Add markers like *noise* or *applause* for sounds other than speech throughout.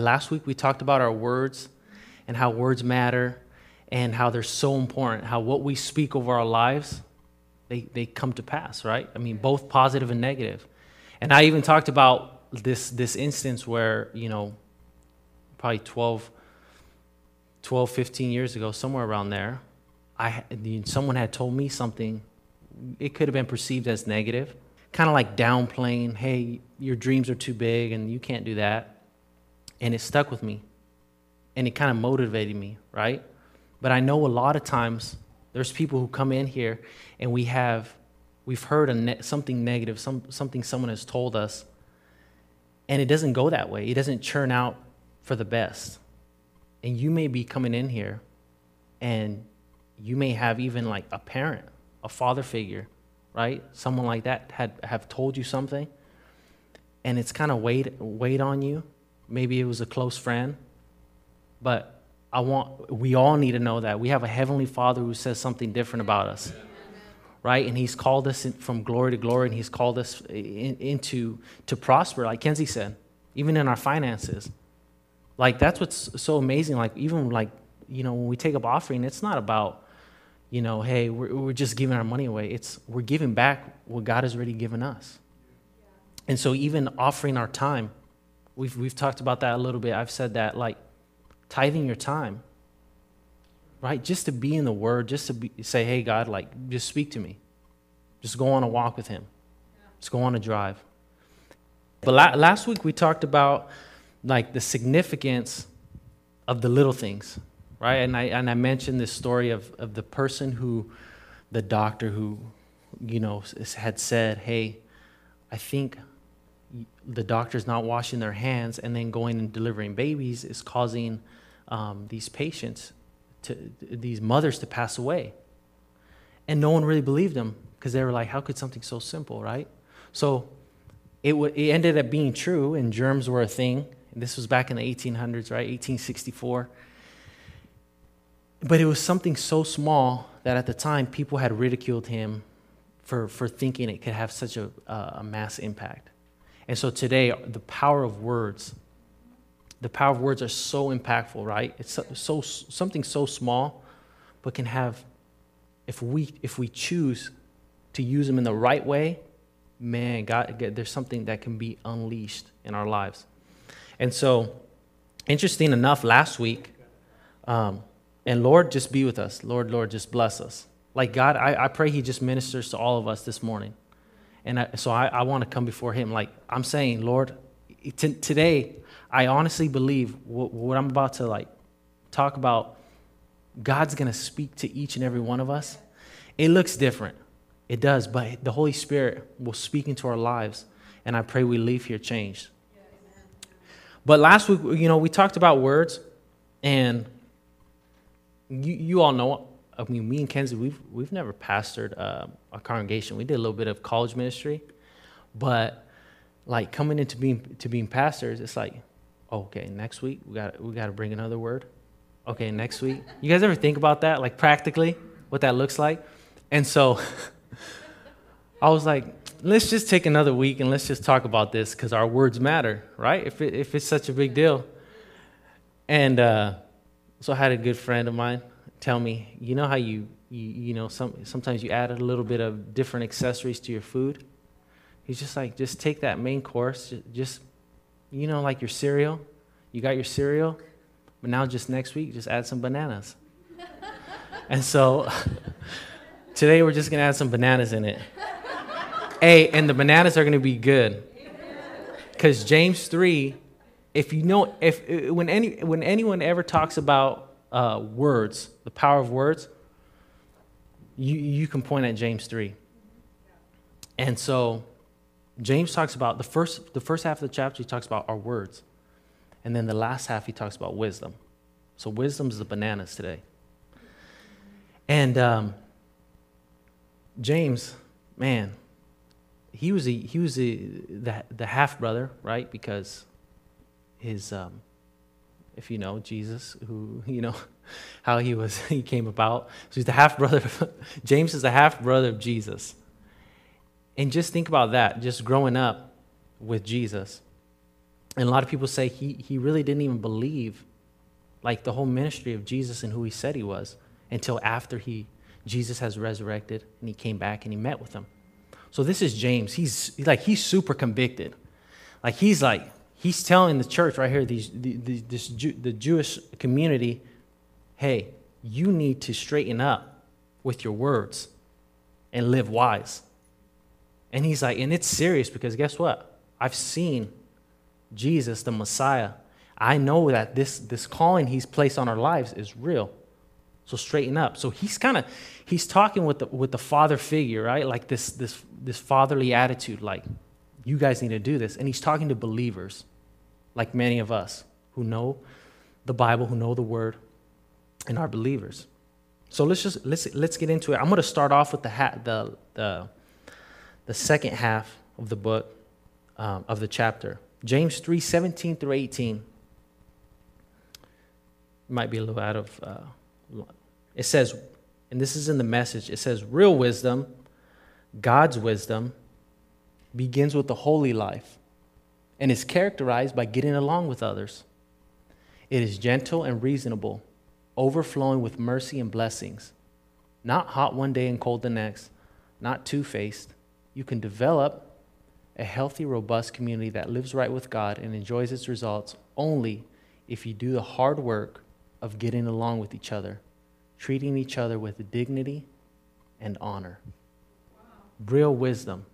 Last week we talked about our words and how words matter and how they're so important, how what we speak over our lives, they, they come to pass, right? I mean, both positive and negative. And I even talked about this, this instance where, you know, probably 12, 12, 15 years ago, somewhere around there, I, someone had told me something, it could have been perceived as negative, kind of like downplaying, hey, your dreams are too big and you can't do that. And it stuck with me. And it kind of motivated me, right? But I know a lot of times there's people who come in here and we have we've heard ne- something negative, some, something someone has told us, and it doesn't go that way. It doesn't churn out for the best. And you may be coming in here and you may have even like a parent, a father figure, right? Someone like that had have told you something and it's kind of weighed weighed on you. Maybe it was a close friend. But I want we all need to know that we have a heavenly Father who says something different about us. Right? And he's called us from glory to glory and he's called us in, into to prosper like Kenzie said, even in our finances. Like that's what's so amazing like even like you know when we take up offering it's not about you know hey we're, we're just giving our money away it's we're giving back what god has already given us and so even offering our time we've, we've talked about that a little bit i've said that like tithing your time, right? Just to be in the Word, just to be, say, hey, God, like, just speak to me. Just go on a walk with Him. Just go on a drive. But la- last week we talked about like the significance of the little things, right? And I, and I mentioned this story of, of the person who, the doctor who, you know, had said, hey, I think the doctor's not washing their hands and then going and delivering babies is causing um, these patients, to, these mothers to pass away. And no one really believed them because they were like, how could something so simple, right? So it, w- it ended up being true, and germs were a thing. This was back in the 1800s, right? 1864. But it was something so small that at the time people had ridiculed him for, for thinking it could have such a, a mass impact. And so today, the power of words the power of words are so impactful, right? It's so, so something so small, but can have, if we if we choose to use them in the right way, man, God, there's something that can be unleashed in our lives. And so, interesting enough, last week, um, and Lord, just be with us. Lord, Lord, just bless us. Like God, I, I pray He just ministers to all of us this morning. And I, so I, I want to come before Him. Like I'm saying, Lord, t- today, I honestly believe what, what I'm about to like talk about, God's going to speak to each and every one of us. It looks different. It does, but the Holy Spirit will speak into our lives, and I pray we leave here changed. But last week, you know, we talked about words, and you, you all know, I mean, me and Kenzie, we've, we've never pastored uh, a congregation. We did a little bit of college ministry, but like coming into being to being pastors, it's like okay, next week we got we got to bring another word. Okay, next week. You guys ever think about that, like practically, what that looks like? And so *laughs* I was like, let's just take another week and let's just talk about this because our words matter, right? If it, if it's such a big deal. And uh, so I had a good friend of mine tell me, you know how you you, you know some sometimes you add a little bit of different accessories to your food. He's just like, just take that main course, just you know, like your cereal. You got your cereal, but now just next week, just add some bananas. *laughs* and so *laughs* today we're just gonna add some bananas in it. hey, and the bananas are gonna be good. Because James 3, if you know, if uh, when any when anyone ever talks about uh, words, the power of words, you you can point at James 3. And so James talks about the first, the first half of the chapter, he talks about our words. And then the last half, he talks about wisdom. So, wisdom is the bananas today. And um, James, man, he was, a, he was a, the, the half brother, right? Because his, um, if you know Jesus, who, *laughs* you know, how he was, *laughs* he came about. So he's the half brother. *laughs* James is the half brother of Jesus. And just think about that, just growing up with Jesus. And a lot of people say he, he really didn't even believe like the whole ministry of Jesus and who he said he was until after he Jesus has resurrected and he came back and he met with them. So this is James. He's like he's super convicted. Like he's like he's telling the church right here, these the, the, this Jew, the Jewish community, hey, you need to straighten up with your words and live wise. And he's like, and it's serious because guess what? I've seen Jesus, the Messiah. I know that this, this calling he's placed on our lives is real. So straighten up. So he's kind of he's talking with the with the father figure, right? Like this this this fatherly attitude, like you guys need to do this. And he's talking to believers, like many of us who know the Bible, who know the word, and are believers. So let's just let's let's get into it. I'm going to start off with the ha- the the the second half of the book um, of the chapter, James three seventeen through eighteen. Might be a little out of. Uh, it says, and this is in the message. It says, real wisdom, God's wisdom, begins with the holy life, and is characterized by getting along with others. It is gentle and reasonable overflowing with mercy and blessings. Not hot one day and cold the next, not two faced. You can develop a healthy, robust community that lives right with God and enjoys its results only if you do the hard work of getting along with each other, treating each other with dignity and honor. Wow. Real wisdom.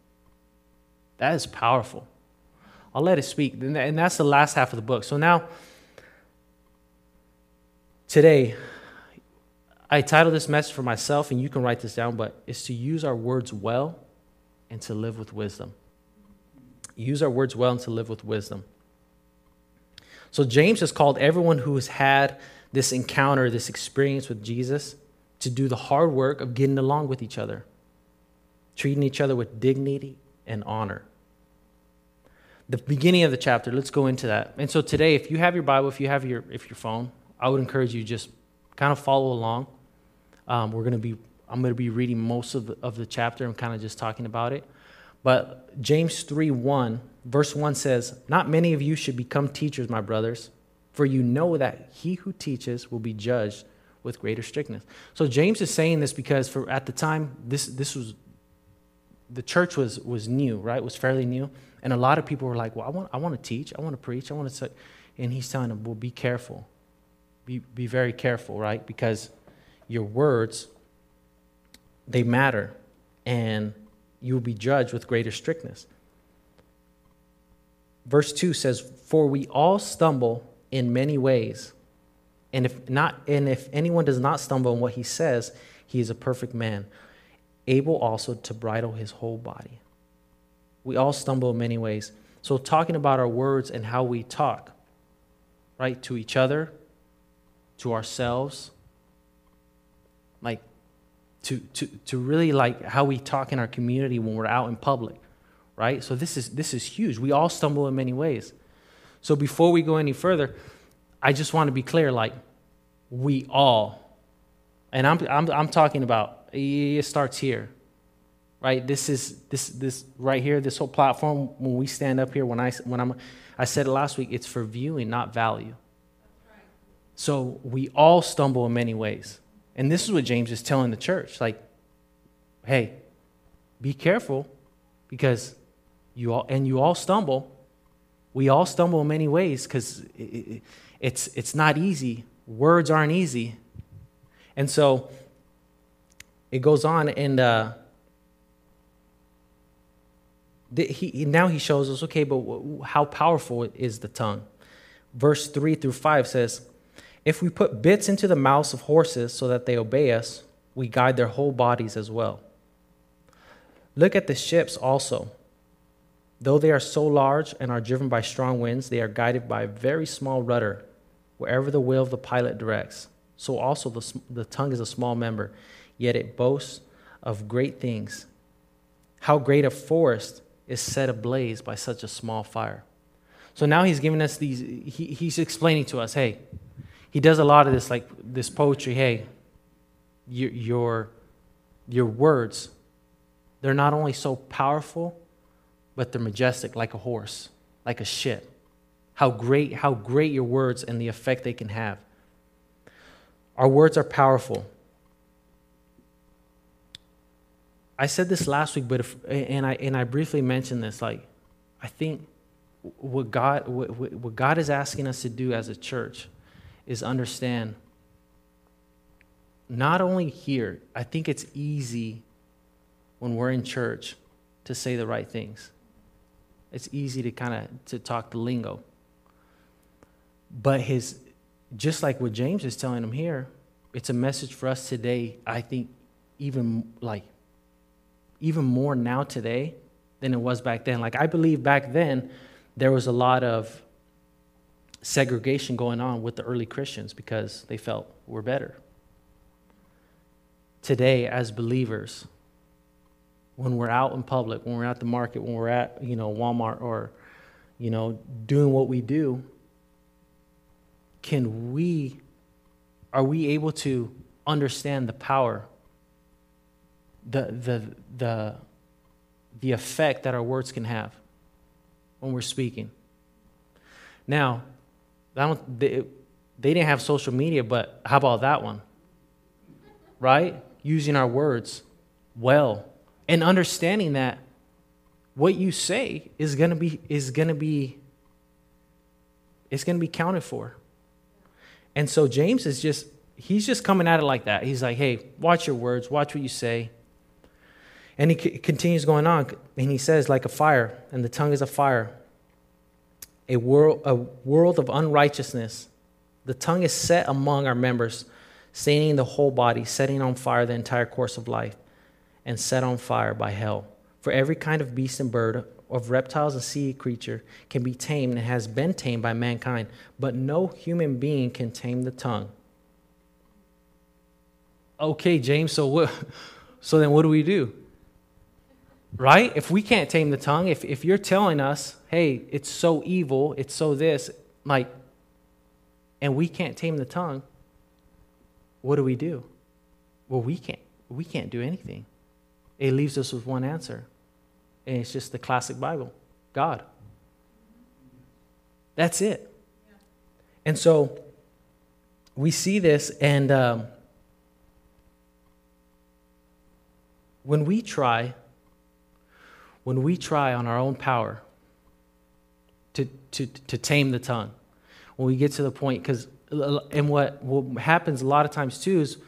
That is powerful. I'll let it speak. And that's the last half of the book. So now, Today, I titled this message for myself, and you can write this down, but it's to use our words well and to live with wisdom. Use our words well and to live with wisdom. So, James has called everyone who has had this encounter, this experience with Jesus, to do the hard work of getting along with each other, treating each other with dignity and honor. The beginning of the chapter, let's go into that. And so today, if you have your Bible, if you have your if your phone, I would encourage you just kind of follow along. Um, we're going to be, I'm going to be reading most of the, of the chapter and kind of just talking about it. But James 3 1, verse 1 says, Not many of you should become teachers, my brothers, for you know that he who teaches will be judged with greater strictness. So James is saying this because for at the time, this, this was, the church was, was new, right? It was fairly new. And a lot of people were like, Well, I want, I want to teach, I want to preach, I want to and he's telling them, Well, be careful be, be very careful, right? Because your words, they matter, and you will be judged with greater strictness. Verse 2 says, For we all stumble in many ways. And if not, and if anyone does not stumble in what he says, he is a perfect man, able also to bridle his whole body. We all stumble in many ways. So, talking about our words and how we talk, right, to each other, to ourselves, like to, to, to really like how we talk in our community when we're out in public, right? So this is, this is huge. We all stumble in many ways. So before we go any further, I just want to be clear like, we all, and I'm, I'm, I'm talking about, it starts here, right? This is, this, this right here, this whole platform, when we stand up here, when, I, when I'm, I said it last week, it's for viewing, not value. So we all stumble in many ways. And this is what James is telling the church like, hey, be careful because you all, and you all stumble. We all stumble in many ways because it, it's, it's not easy. Words aren't easy. And so it goes on, and uh, the, he, now he shows us okay, but how powerful is the tongue? Verse 3 through 5 says, if we put bits into the mouths of horses so that they obey us, we guide their whole bodies as well. Look at the ships also. Though they are so large and are driven by strong winds, they are guided by a very small rudder wherever the will of the pilot directs. So also the, the tongue is a small member, yet it boasts of great things. How great a forest is set ablaze by such a small fire. So now he's giving us these, he, he's explaining to us hey, he does a lot of this, like this poetry. Hey, your, your, your words, they're not only so powerful, but they're majestic like a horse, like a ship. how great, how great your words and the effect they can have. Our words are powerful. I said this last week, but if, and I and I briefly mentioned this. Like, I think what God what, what God is asking us to do as a church is understand. Not only here, I think it's easy when we're in church to say the right things. It's easy to kind of to talk the lingo. But his just like what James is telling him here, it's a message for us today, I think even like even more now today than it was back then. Like I believe back then there was a lot of segregation going on with the early Christians because they felt we're better. Today as believers, when we're out in public, when we're at the market, when we're at, you know, Walmart or, you know, doing what we do, can we, are we able to understand the power, the, the, the, the effect that our words can have when we're speaking? Now, I don't, they, they didn't have social media, but how about that one? Right? Using our words well and understanding that what you say is going to be is going to be it's going to be counted for and so james is just he's just coming at it like that. He's like hey watch your words watch what you say. And he c- continues going on and he says like a fire and the tongue is a fire a world a world of unrighteousness. The tongue is set among our members staining the whole body setting on fire the entire course of life and set on fire by hell. For every kind of beast and bird, of reptiles and sea creature can be tamed and has been tamed by mankind, but no human being can tame the tongue. Okay, James, so what *laughs* so then what do we do? Right? If we can't tame the tongue, if, if you're telling us, hey, it's so evil, it's so this, like, and we can't tame the tongue, what do we do? Well, we can't. We can't do anything it leaves us with one answer. And it's just the classic Bible God. That's it. And so we see this, and um, when we try, when we try on our own power to, to, to tame the tongue, when we get to the point, because, and what, what happens a lot of times too is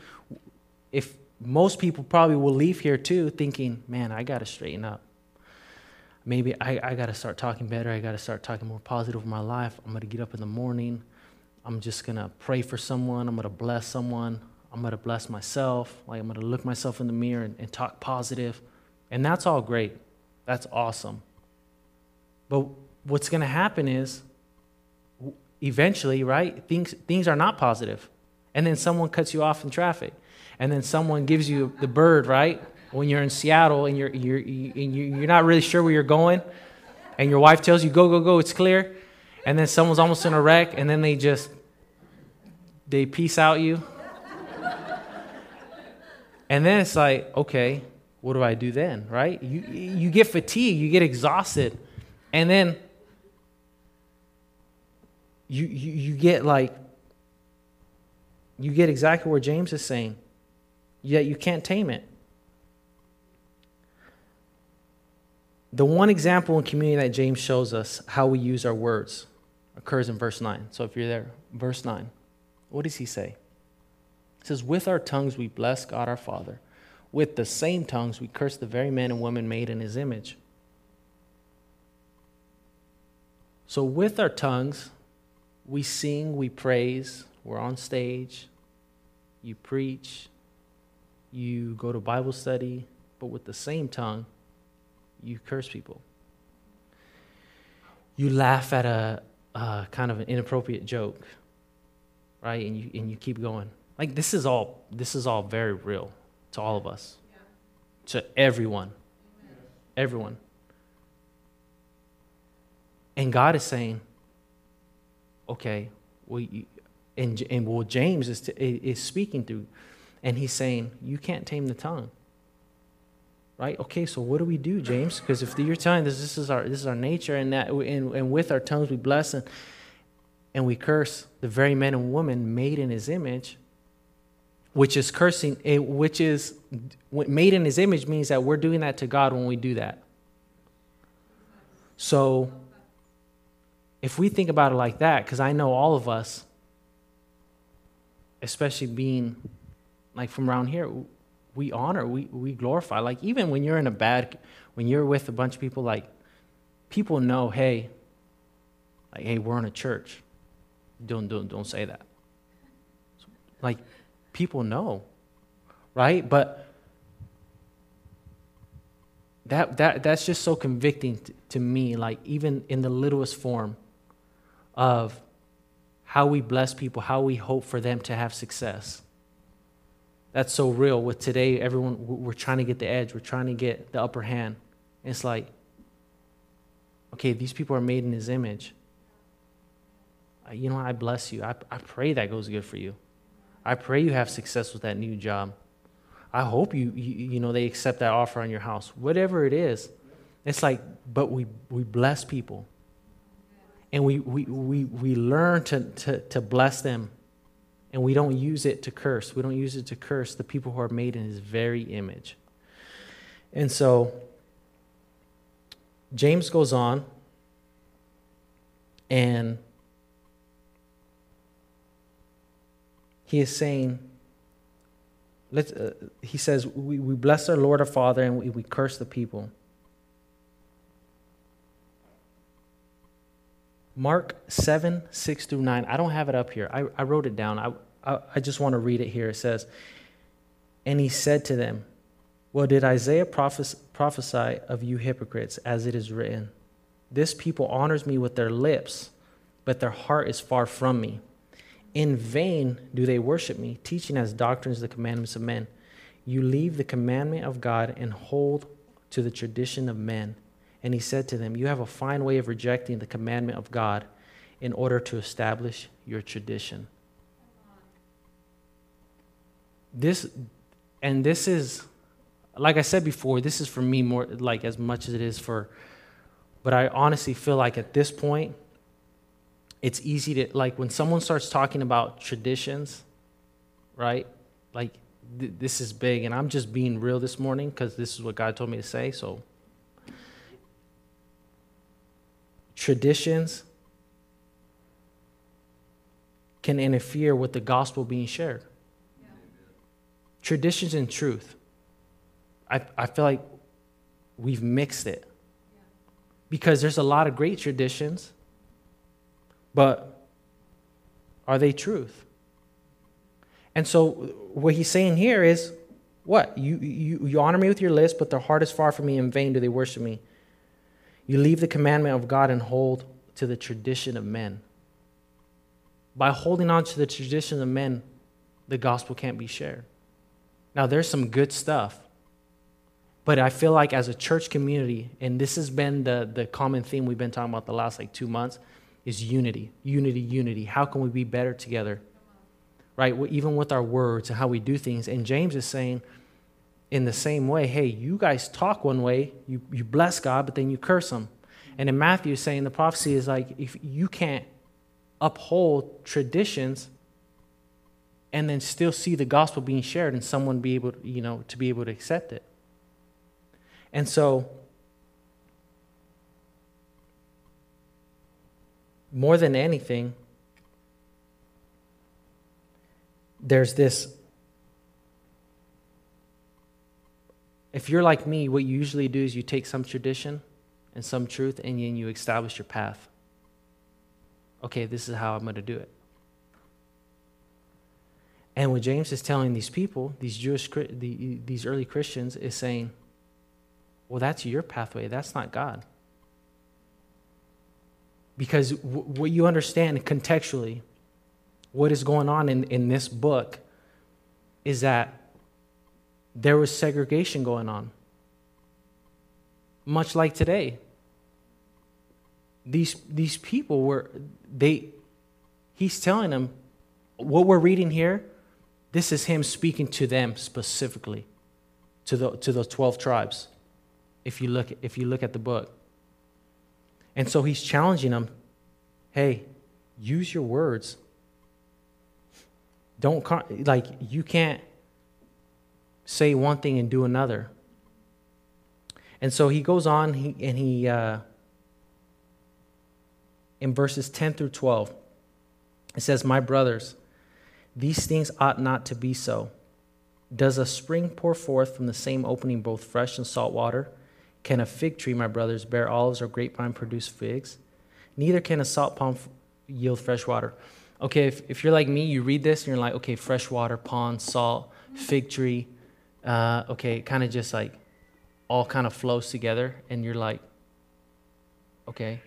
if most people probably will leave here too thinking, man, I got to straighten up. Maybe I, I got to start talking better. I got to start talking more positive in my life. I'm going to get up in the morning. I'm just going to pray for someone. I'm going to bless someone. I'm going to bless myself. Like, I'm going to look myself in the mirror and, and talk positive. And that's all great. That's awesome. But what's going to happen is eventually, right, things, things are not positive. And then someone cuts you off in traffic and then someone gives you the bird, right? When you're in Seattle and you're, you're, you're not really sure where you're going, and your wife tells you, go, go, go, it's clear, and then someone's almost in a wreck, and then they just, they peace out you. and then it's like, okay, what do I do then, right? You, you get fatigued, you get exhausted, and then you, you, you get like, you get exactly where James is saying yet you can't tame it. The one example in community that James shows us how we use our words occurs in verse 9. So if you're there, verse 9, what does he say? He says, With our tongues we bless God our Father. With the same tongues we curse the very men and women made in his image. So with our tongues, we sing, we praise, we're on stage, you preach, you go to Bible study, but with the same tongue, you curse people. You laugh at a, a kind of an inappropriate joke, right? And you, and you keep going. Like this is all this is all very real to all of us, yeah. to everyone, Amen. everyone. And God is saying, okay, well, you, and, and well, James is, to, is speaking through and he's saying, You can't tame the tongue. Right? Okay, so what do we do, James? Because if you're telling us this is our this is our nature and that and, and with our tongues we bless and and we curse the very men and women made in his image, which is cursing, eh, which is made in his image means that we're doing that to God when we do that. So, if we think about it like that, because I know all of us, especially being like from around here, we honor, we, we glorify. Like, even when you're in a bad, when you're with a bunch of people, like, people know, hey, like, hey, we're in a church. Don't, don't, don't say that. Like, people know, right? But that, that, that's just so convicting to, to me, like, even in the littlest form of how we bless people, how we hope for them to have success. That's so real. With today, everyone, we're trying to get the edge, we're trying to get the upper hand. It's like, okay, these people are made in his image. You know, I bless you. I, I pray that goes good for you. I pray you have success with that new job. I hope you, you, you know, they accept that offer on your house. Whatever it is. It's like, but we, we bless people. And we, we, we, we learn to, to, to bless them. And we don't use it to curse. We don't use it to curse the people who are made in his very image. And so, James goes on and he is saying, let's, uh, he says, we, we bless our Lord our Father and we, we curse the people. Mark 7, 6 through 9. I don't have it up here. I, I wrote it down. I, I, I just want to read it here. It says, And he said to them, Well, did Isaiah prophes- prophesy of you hypocrites, as it is written? This people honors me with their lips, but their heart is far from me. In vain do they worship me, teaching as doctrines the commandments of men. You leave the commandment of God and hold to the tradition of men. And he said to them, You have a fine way of rejecting the commandment of God in order to establish your tradition. This, and this is, like I said before, this is for me more like as much as it is for, but I honestly feel like at this point, it's easy to like when someone starts talking about traditions, right? Like th- this is big, and I'm just being real this morning because this is what God told me to say. So, traditions can interfere with the gospel being shared. Yeah. Traditions and truth. I, I feel like we've mixed it. Because there's a lot of great traditions but are they truth? And so what he's saying here is what? You, you, you honor me with your lips, but their heart is far from me. In vain do they worship me. You leave the commandment of God and hold to the tradition of men. By holding on to the tradition of men, the gospel can't be shared. Now, there's some good stuff, but I feel like as a church community, and this has been the, the common theme we've been talking about the last like two months, is unity, unity, unity. How can we be better together? Right? Even with our words and how we do things. And James is saying, in the same way, hey, you guys talk one way, you, you bless God, but then you curse him. And in Matthew, saying the prophecy is like, if you can't uphold traditions and then still see the gospel being shared and someone be able, to, you know, to be able to accept it. And so more than anything, there's this. If you're like me, what you usually do is you take some tradition and some truth and then you establish your path. Okay, this is how I'm going to do it. And what James is telling these people, these Jewish, these early Christians, is saying, well, that's your pathway. That's not God. Because what you understand contextually, what is going on in, in this book is that there was segregation going on. Much like today. These, these people were, they, he's telling them, what we're reading here, this is him speaking to them specifically, to the, to the 12 tribes, if you, look, if you look at the book. And so he's challenging them hey, use your words. Don't, like, you can't say one thing and do another. And so he goes on he, and he, uh, in verses 10 through 12, it says, My brothers, these things ought not to be so. Does a spring pour forth from the same opening both fresh and salt water? Can a fig tree, my brothers, bear olives or grapevine produce figs? Neither can a salt pond yield fresh water. Okay, if, if you're like me, you read this and you're like, okay, fresh water, pond, salt, fig tree. Uh, okay, it kind of just like all kind of flows together, and you're like, okay,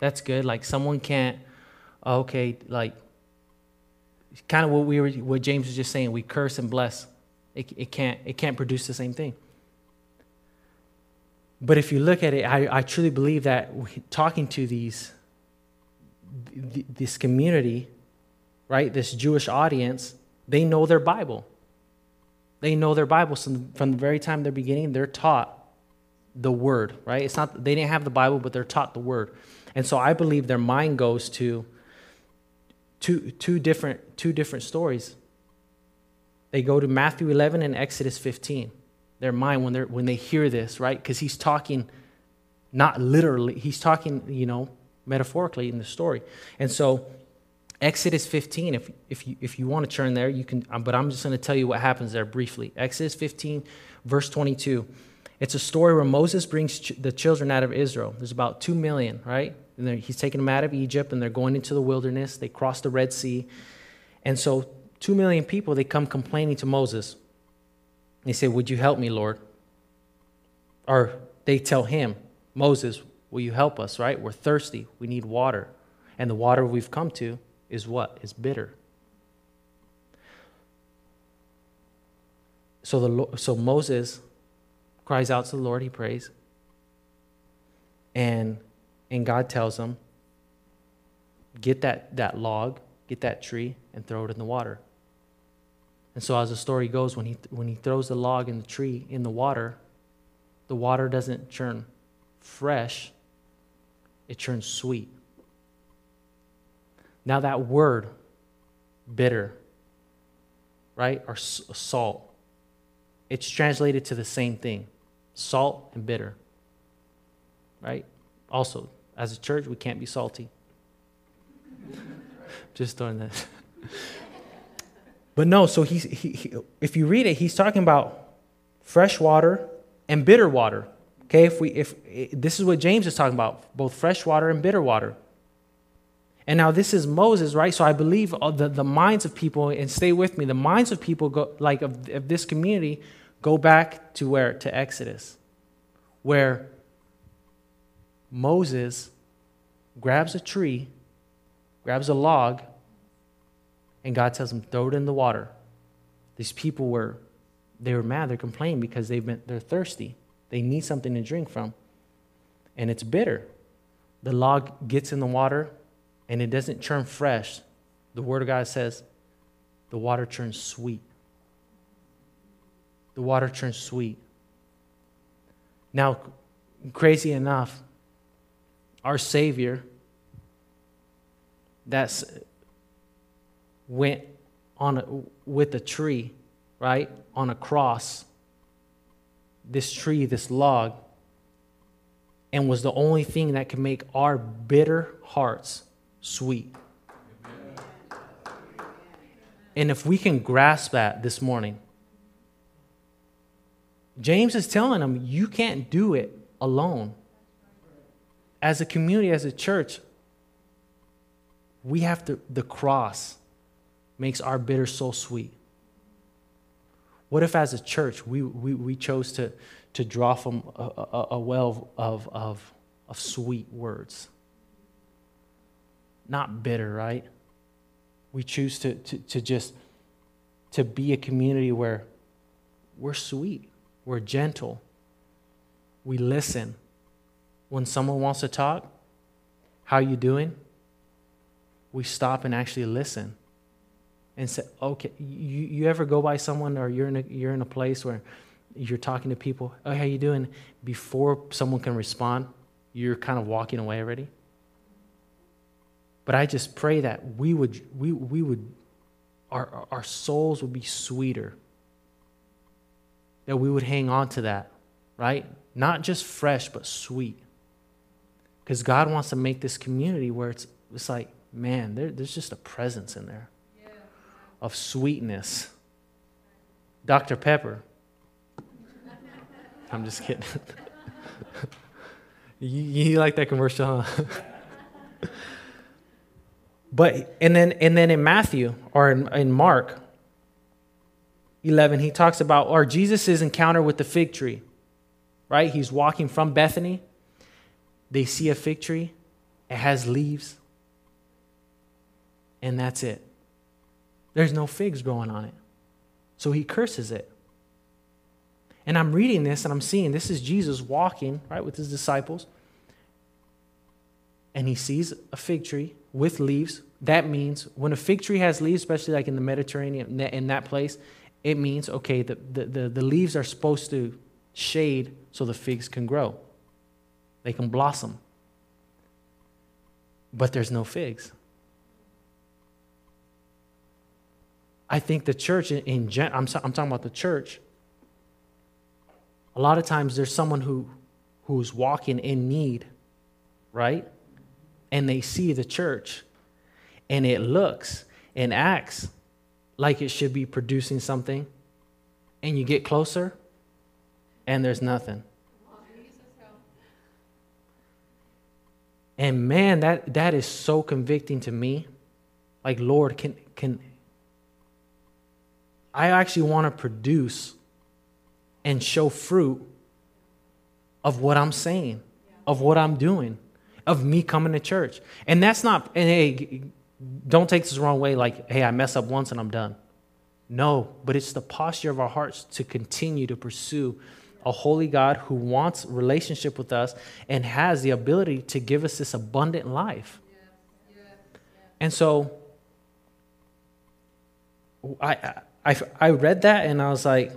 that's good. Like someone can't, okay, like kind of what we were, what James was just saying. We curse and bless. It, it can't, it can't produce the same thing. But if you look at it, I, I truly believe that talking to these, this community, right, this Jewish audience, they know their Bible. They know their Bible. So from the very time they're beginning, they're taught the Word, right? It's not, they didn't have the Bible, but they're taught the Word. And so I believe their mind goes to two, two, different, two different stories. They go to Matthew 11 and Exodus 15 their mind when, they're, when they hear this, right? Because he's talking not literally, he's talking, you know, metaphorically in the story. And so, Exodus 15, if, if, you, if you want to turn there, you can, um, but I'm just going to tell you what happens there briefly. Exodus 15, verse 22. It's a story where Moses brings ch- the children out of Israel. There's about 2 million, right? And he's taking them out of Egypt and they're going into the wilderness. They cross the Red Sea. And so, 2 million people, they come complaining to Moses. They say, Would you help me, Lord? Or they tell him, Moses, will you help us, right? We're thirsty. We need water. And the water we've come to is what? Is bitter. So, the, so Moses cries out to the Lord, he prays. And, and God tells him, get that, that log, get that tree, and throw it in the water. And so, as the story goes, when he, when he throws the log in the tree in the water, the water doesn't churn fresh, it churns sweet. Now, that word, bitter, right, or salt, it's translated to the same thing salt and bitter, right? Also, as a church, we can't be salty. *laughs* Just throwing that. But no, so he's, he, he, if you read it, he's talking about fresh water and bitter water. Okay, if we, if eh, this is what James is talking about, both fresh water and bitter water. And now this is Moses, right? So I believe uh, the, the minds of people, and stay with me, the minds of people go like of, of this community go back to where? To Exodus, where Moses grabs a tree, grabs a log, and God tells them, throw it in the water. These people were, they were mad. They're complaining because they've been, they're thirsty. They need something to drink from. And it's bitter. The log gets in the water and it doesn't churn fresh. The Word of God says the water turns sweet. The water turns sweet. Now, crazy enough, our Savior, that's went on a, with a tree, right, on a cross, this tree, this log, and was the only thing that could make our bitter hearts sweet. And if we can grasp that this morning, James is telling them you can't do it alone. As a community, as a church, we have to, the cross makes our bitter so sweet? What if, as a church, we, we, we chose to, to draw from a, a, a well of, of, of sweet words? Not bitter, right? We choose to, to, to just to be a community where we're sweet, we're gentle, we listen. When someone wants to talk, how you doing? We stop and actually listen and say, okay, you, you ever go by someone or you're in, a, you're in a place where you're talking to people, oh, how you doing? Before someone can respond, you're kind of walking away already. But I just pray that we would, we, we would, our, our souls would be sweeter. That we would hang on to that, right? Not just fresh, but sweet. Because God wants to make this community where it's, it's like, man, there, there's just a presence in there of sweetness. Dr. Pepper. *laughs* I'm just kidding. *laughs* you, you like that commercial, huh? *laughs* but and then and then in Matthew or in, in Mark 11, he talks about or Jesus' encounter with the fig tree. Right? He's walking from Bethany. They see a fig tree. It has leaves. And that's it. There's no figs growing on it. So he curses it. And I'm reading this and I'm seeing this is Jesus walking, right, with his disciples. And he sees a fig tree with leaves. That means when a fig tree has leaves, especially like in the Mediterranean, in that place, it means, okay, the, the, the, the leaves are supposed to shade so the figs can grow, they can blossom. But there's no figs. I think the church in, in gen, I'm, I'm talking about the church. A lot of times there's someone who who's walking in need, right? And they see the church and it looks and acts like it should be producing something. And you get closer and there's nothing. And man, that, that is so convicting to me. Like, Lord, can, can, I actually want to produce and show fruit of what I'm saying, of what I'm doing, of me coming to church. And that's not, and hey, don't take this the wrong way, like, hey, I mess up once and I'm done. No, but it's the posture of our hearts to continue to pursue a holy God who wants relationship with us and has the ability to give us this abundant life. And so I I, I read that and I was like,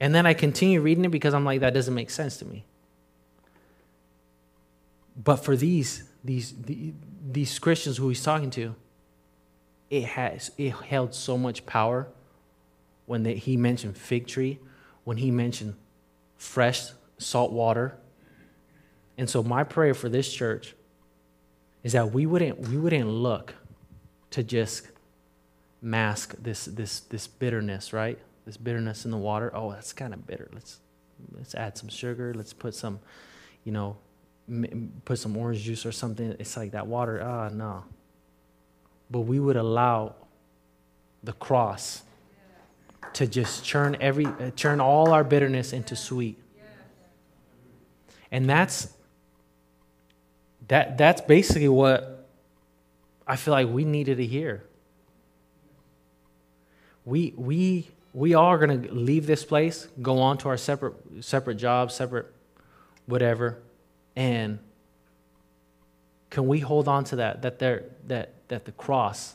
and then I continue reading it because I'm like, that doesn't make sense to me. But for these, these, these Christians who he's talking to, it has it held so much power when they, he mentioned fig tree, when he mentioned fresh salt water. And so my prayer for this church is that we wouldn't we wouldn't look to just mask this this this bitterness, right? This bitterness in the water. Oh, that's kind of bitter. Let's let's add some sugar. Let's put some, you know, put some orange juice or something. It's like that water. Ah, no. But we would allow the cross to just churn every uh, churn all our bitterness into sweet. And that's that that's basically what I feel like we needed to hear we, we, we are going to leave this place, go on to our separate, separate jobs, separate whatever, and can we hold on to that, that, there, that, that the cross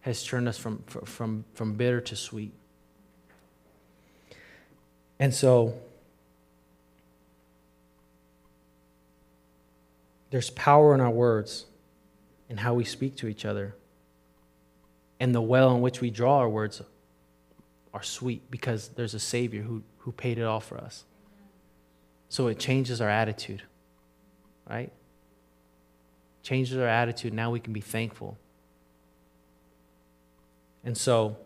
has turned us from, from, from bitter to sweet? And so, there's power in our words and how we speak to each other and the well in which we draw our words are sweet because there's a Savior who, who paid it all for us. So it changes our attitude, right? Changes our attitude. Now we can be thankful. And so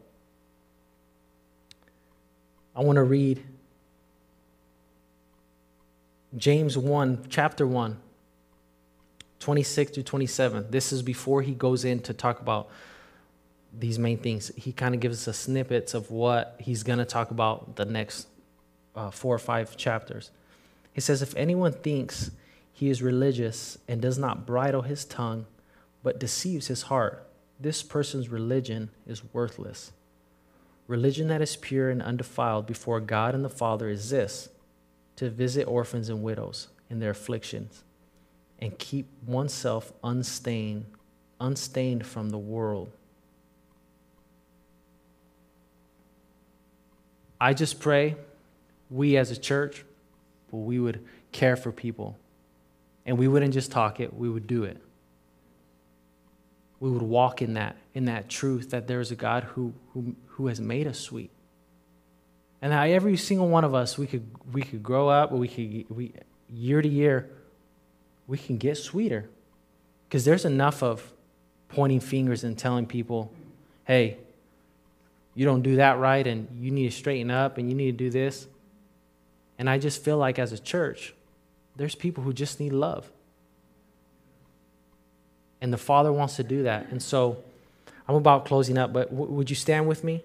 I want to read James 1, chapter 1, 26 to 27. This is before he goes in to talk about these main things. He kind of gives us snippets of what he's going to talk about the next uh, four or five chapters. He says, If anyone thinks he is religious and does not bridle his tongue, but deceives his heart, this person's religion is worthless. Religion that is pure and undefiled before God and the Father is this to visit orphans and widows in their afflictions and keep oneself unstained, unstained from the world. I just pray we as a church, well, we would care for people. And we wouldn't just talk it, we would do it. we would walk in that, in that truth that there is a God who, who, who has made us sweet. And that every single one of us, we could, we could grow up, we could, we, year to year, we can get sweeter. Because there's enough of pointing fingers and telling people, hey, you don't do that right, and you need to straighten up, and you need to do this. And I just feel like as a church, there's people who just need love. And the Father wants to do that. And so I'm about closing up, but w- would you stand with me?